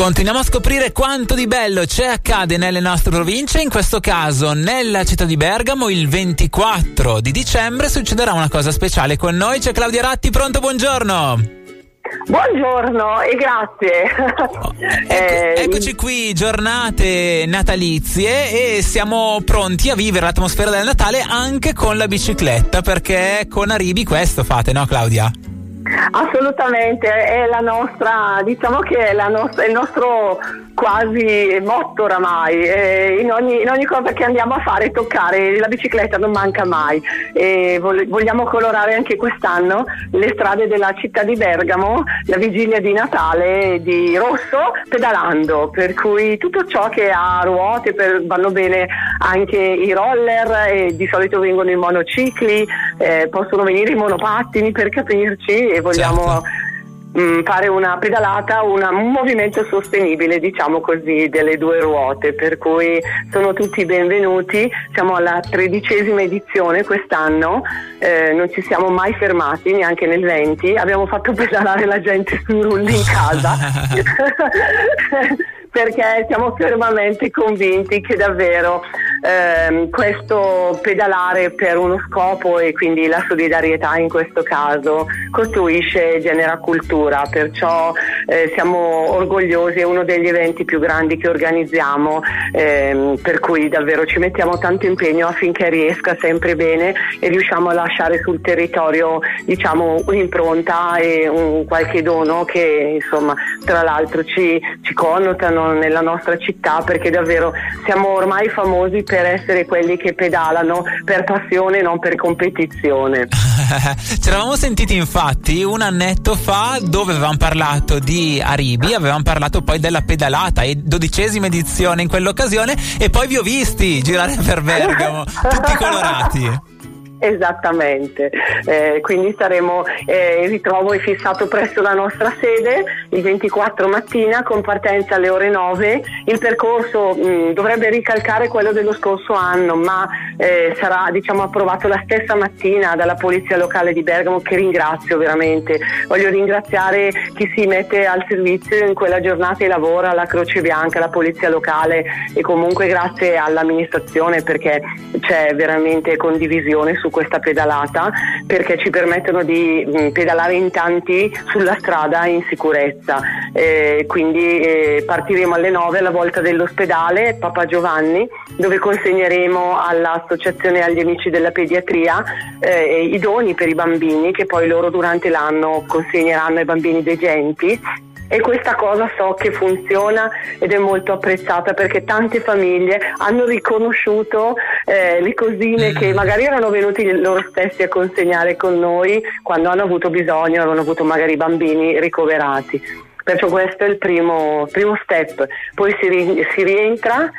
Continuiamo a scoprire quanto di bello c'è accade nelle nostre province, in questo caso nella città di Bergamo il 24 di dicembre succederà una cosa speciale con noi, c'è Claudia Ratti, pronto, buongiorno! Buongiorno e grazie. Oh, ecco, eh, eccoci qui, giornate natalizie e siamo pronti a vivere l'atmosfera del Natale anche con la bicicletta perché con Aribi questo fate, no Claudia? Assolutamente, è la nostra, diciamo che è nostra, il nostro quasi motto oramai. Eh, in, ogni, in, ogni, cosa che andiamo a fare, toccare, la bicicletta non manca mai. E vogliamo colorare anche quest'anno le strade della città di Bergamo, la vigilia di Natale di rosso, pedalando. Per cui tutto ciò che ha ruote per, vanno bene anche i roller, di solito vengono i monocicli, eh, possono venire i monopattini per capirci e vogliamo certo. Mm, fare una pedalata, una, un movimento sostenibile, diciamo così, delle due ruote, per cui sono tutti benvenuti. Siamo alla tredicesima edizione quest'anno, eh, non ci siamo mai fermati, neanche nel 20, abbiamo fatto pedalare la gente sui rulli in casa. perché siamo fermamente convinti che davvero ehm, questo pedalare per uno scopo e quindi la solidarietà in questo caso costruisce e genera cultura, perciò eh, siamo orgogliosi, è uno degli eventi più grandi che organizziamo, ehm, per cui davvero ci mettiamo tanto impegno affinché riesca sempre bene e riusciamo a lasciare sul territorio diciamo, un'impronta e un qualche dono che insomma tra l'altro ci, ci connotano nella nostra città perché davvero siamo ormai famosi per essere quelli che pedalano per passione, non per competizione. Ci eravamo sentiti infatti un annetto fa dove avevamo parlato di Aribi, avevamo parlato poi della pedalata e dodicesima edizione in quell'occasione e poi vi ho visti girare per Bergamo, tutti colorati. Esattamente, eh, quindi saremo, eh, il ritrovo è fissato presso la nostra sede il 24 mattina con partenza alle ore 9. Il percorso mh, dovrebbe ricalcare quello dello scorso anno, ma eh, sarà diciamo, approvato la stessa mattina dalla Polizia Locale di Bergamo che ringrazio veramente. Voglio ringraziare chi si mette al servizio in quella giornata e lavora, la Croce Bianca, la Polizia Locale e comunque grazie all'amministrazione perché c'è veramente condivisione su questa pedalata perché ci permettono di mh, mm, pedalare in tanti sulla strada in sicurezza. Eh, quindi eh, partiremo alle 9 alla volta dell'ospedale Papa Giovanni dove consegneremo all'Associazione agli Amici della Pediatria eh, i doni per i bambini che poi loro durante l'anno consegneranno ai bambini degenti e questa cosa so che funziona ed è molto apprezzata perché tante famiglie hanno riconosciuto eh, le cosine mm. che magari erano venuti loro stessi a consegnare con noi quando hanno avuto bisogno, avevano avuto magari bambini ricoverati. Perciò questo è il primo, primo step. Poi si, si rientra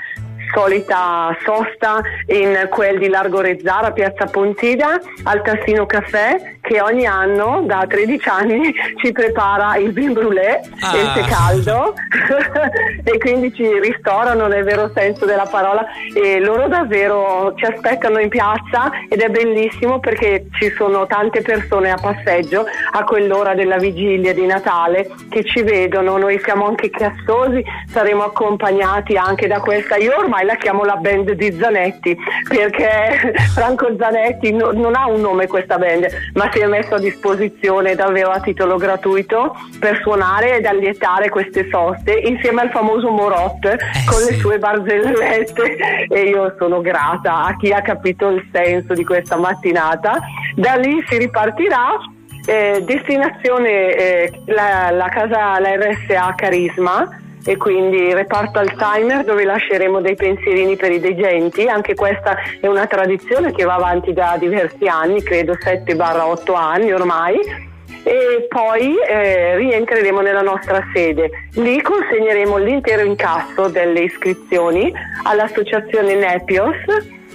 solita sosta in quel di Largo Rezzara, Piazza Pontida, al Tassino Caffè, che ogni anno da 13 anni ci prepara il vin brûlé ah. il tè caldo. E quindi ci ristorano nel vero senso della parola e loro davvero ci aspettano in piazza ed è bellissimo perché ci sono tante persone a passeggio a quell'ora della vigilia di Natale che ci vedono, noi siamo anche chiassosi, saremo accompagnati anche da questa, io ormai ormai la chiamo la band di Zanetti perché Franco Zanetti no, non ha un nome questa band ma si è messo a disposizione davvero a titolo gratuito per suonare ed allietare queste soste insieme al famoso Morot eh, con sì. le sue barzellette e io sono grata a chi ha capito il senso di questa mattinata da lì si ripartirà eh, destinazione eh, la, la casa la RSA Carisma e quindi reparto Alzheimer dove lasceremo dei pensierini per i degenti, anche questa è una tradizione che va avanti da diversi anni, credo 7-8 anni ormai. E poi eh, rientreremo nella nostra sede. Lì consegneremo l'intero incasso delle iscrizioni all'associazione Nepios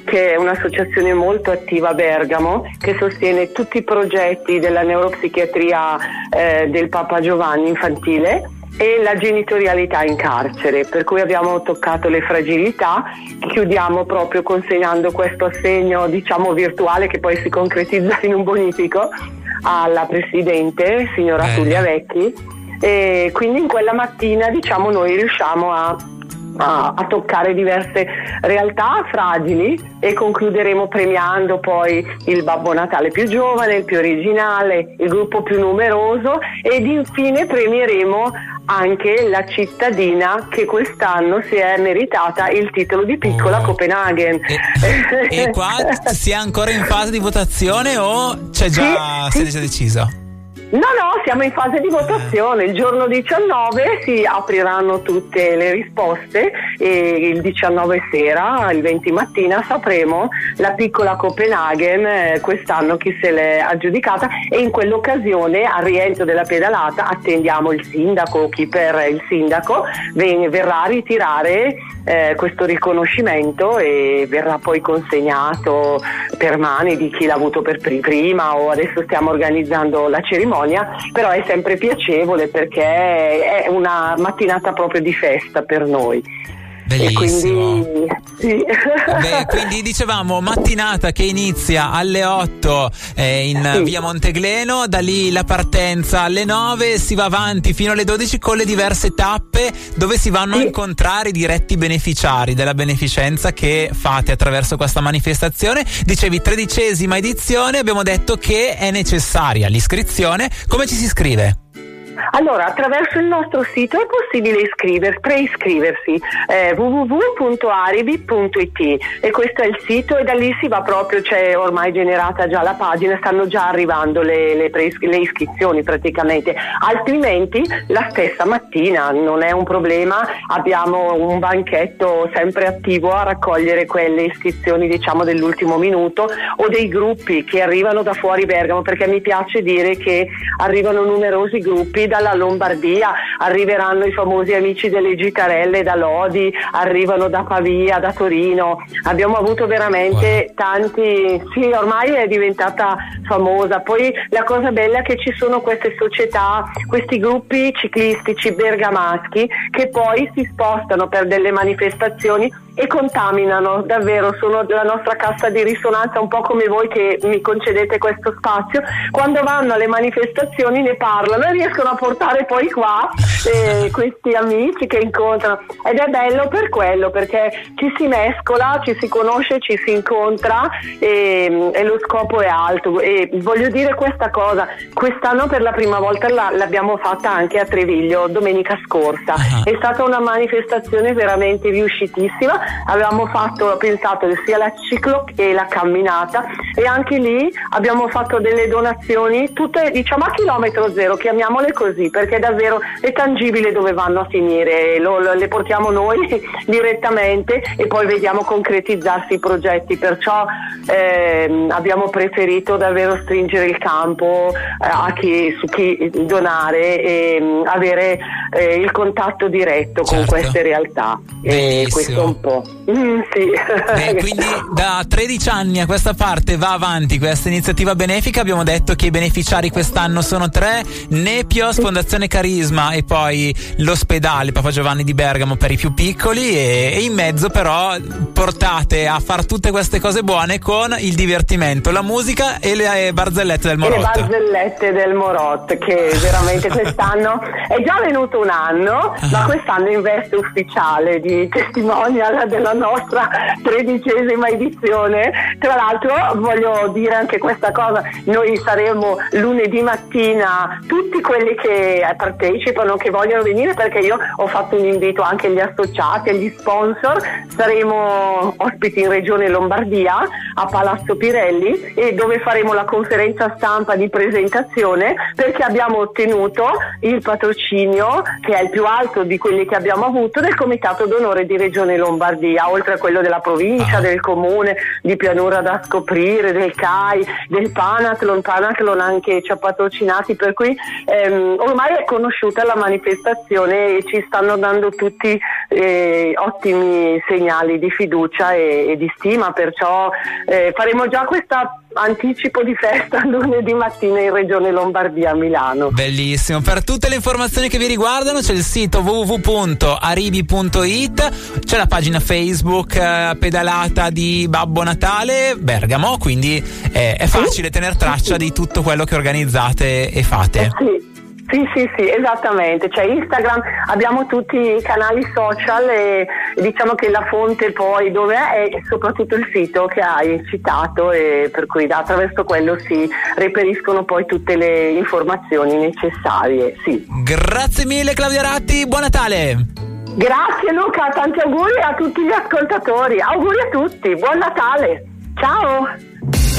che è un'associazione molto attiva a Bergamo che sostiene tutti i progetti della neuropsichiatria eh, del Papa Giovanni infantile e la genitorialità in carcere, per cui abbiamo toccato le fragilità, chiudiamo proprio consegnando questo assegno diciamo virtuale che poi si concretizza in un bonifico alla Presidente, signora Bene. Tullia Vecchi e quindi in quella mattina diciamo noi riusciamo a a, a, toccare diverse realtà fragili e concluderemo premiando poi il Babbo Natale più giovane, il più originale, il gruppo più numeroso ed infine premieremo anche la cittadina che quest'anno si è meritata il titolo di piccola oh. Copenaghen. E, e, qua si è ancora in fase di votazione o c'è già, sì, si è già deciso? No, no, siamo in fase di votazione. Il giorno 19 si apriranno tutte le risposte e il 19 sera, il 20 mattina, sapremo la piccola Copenaghen eh, quest'anno chi se l'è aggiudicata e in quell'occasione al rientro della pedalata attendiamo il sindaco o chi per il sindaco ven- verrà a ritirare eh, questo riconoscimento e verrà poi consegnato per mani di chi l'ha avuto per prima o adesso stiamo organizzando la cerimonia, però è sempre piacevole perché è una mattinata proprio di festa per noi. Bellissimo. Quindi, sì. Beh, quindi, dicevamo mattinata che inizia alle 8 eh, in sì. via Montegleno, da lì la partenza alle 9, si va avanti fino alle 12 con le diverse tappe dove si vanno sì. a incontrare i diretti beneficiari della beneficenza che fate attraverso questa manifestazione. Dicevi tredicesima edizione, abbiamo detto che è necessaria l'iscrizione. Come ci si iscrive? Allora, attraverso il nostro sito è possibile iscriversi, preiscriversi eh, www.aribi.it e questo è il sito e da lì si va proprio, c'è ormai generata già la pagina, stanno già arrivando le, le, preis- le iscrizioni praticamente, altrimenti la stessa mattina non è un problema, abbiamo un banchetto sempre attivo a raccogliere quelle iscrizioni diciamo dell'ultimo minuto o dei gruppi che arrivano da fuori Bergamo perché mi piace dire che arrivano numerosi gruppi dalla Lombardia, arriveranno i famosi amici delle Gitarelle da Lodi, arrivano da Pavia, da Torino. Abbiamo avuto veramente wow. tanti, sì, ormai è diventata famosa. Poi la cosa bella è che ci sono queste società, questi gruppi ciclistici bergamaschi che poi si spostano per delle manifestazioni e contaminano davvero, sono la nostra cassa di risonanza, un po' come voi che mi concedete questo spazio. Quando vanno alle manifestazioni ne parlano e riescono a portare poi qua eh, questi amici che incontrano. Ed è bello per quello perché ci si mescola, ci si conosce, ci si incontra e, e lo scopo è alto. E voglio dire questa cosa, quest'anno per la prima volta la, l'abbiamo fatta anche a Treviglio domenica scorsa, uh-huh. è stata una manifestazione veramente riuscitissima. Avevamo fatto, pensato sia la ciclo che la camminata. E anche lì abbiamo fatto delle donazioni tutte diciamo a chilometro zero, chiamiamole così, perché davvero è tangibile dove vanno a finire, lo, lo, le portiamo noi direttamente e poi vediamo concretizzarsi i progetti, perciò eh, abbiamo preferito davvero stringere il campo eh, a chi, su chi donare e mh, mm, avere eh, il contatto diretto certo. con queste realtà. E questo un po'. Mm, sì. Beh, quindi da 13 anni a questa parte va avanti questa iniziativa benefica. Abbiamo detto che i beneficiari quest'anno sono tre: Nepios, Fondazione Carisma e poi l'ospedale Papa Giovanni di Bergamo per i più piccoli. E, e in mezzo, però, portate a fare tutte queste cose buone con il divertimento, la musica e le barzellette del Morot. Le barzellette del Morot, che veramente quest'anno è già venuto un anno, uh-huh. ma quest'anno in veste ufficiale di testimonial della nostra tredicesima edizione. Tra l'altro voglio dire anche questa cosa, noi saremo lunedì mattina tutti quelli che partecipano, che vogliono venire, perché io ho fatto un invito anche agli associati, agli sponsor, saremo ospiti in Regione Lombardia a Palazzo Pirelli e dove faremo la conferenza stampa di presentazione perché abbiamo ottenuto il patrocinio che è il più alto di quelli che abbiamo avuto del Comitato d'Onore di Regione Lombardia, oltre a quello della provincia, ah. del comune, di Pianura da scoprire, del CAI, del Panathlon, Panathlon anche ci ha patrocinati, per cui ehm, ormai è conosciuta la manifestazione e ci stanno dando tutti eh, ottimi segnali di fiducia e, e di stima, perciò eh, faremo già questa anticipo di festa lunedì mattina in Regione Lombardia a Milano. Bellissimo, per tutte le informazioni che vi riguardano c'è il sito www.aribi.it, c'è la pagina Facebook eh, pedalata di Babbo Natale Bergamo, quindi eh, è facile sì. tenere traccia sì. di tutto quello che organizzate e fate. Eh sì. Sì, sì, sì, esattamente. C'è Instagram, abbiamo tutti i canali social e diciamo che la fonte poi dove è è soprattutto il sito che hai citato e per cui attraverso quello si reperiscono poi tutte le informazioni necessarie. Sì. Grazie mille Claudia Ratti, buon Natale! Grazie Luca, tanti auguri a tutti gli ascoltatori. Auguri a tutti, buon Natale. Ciao!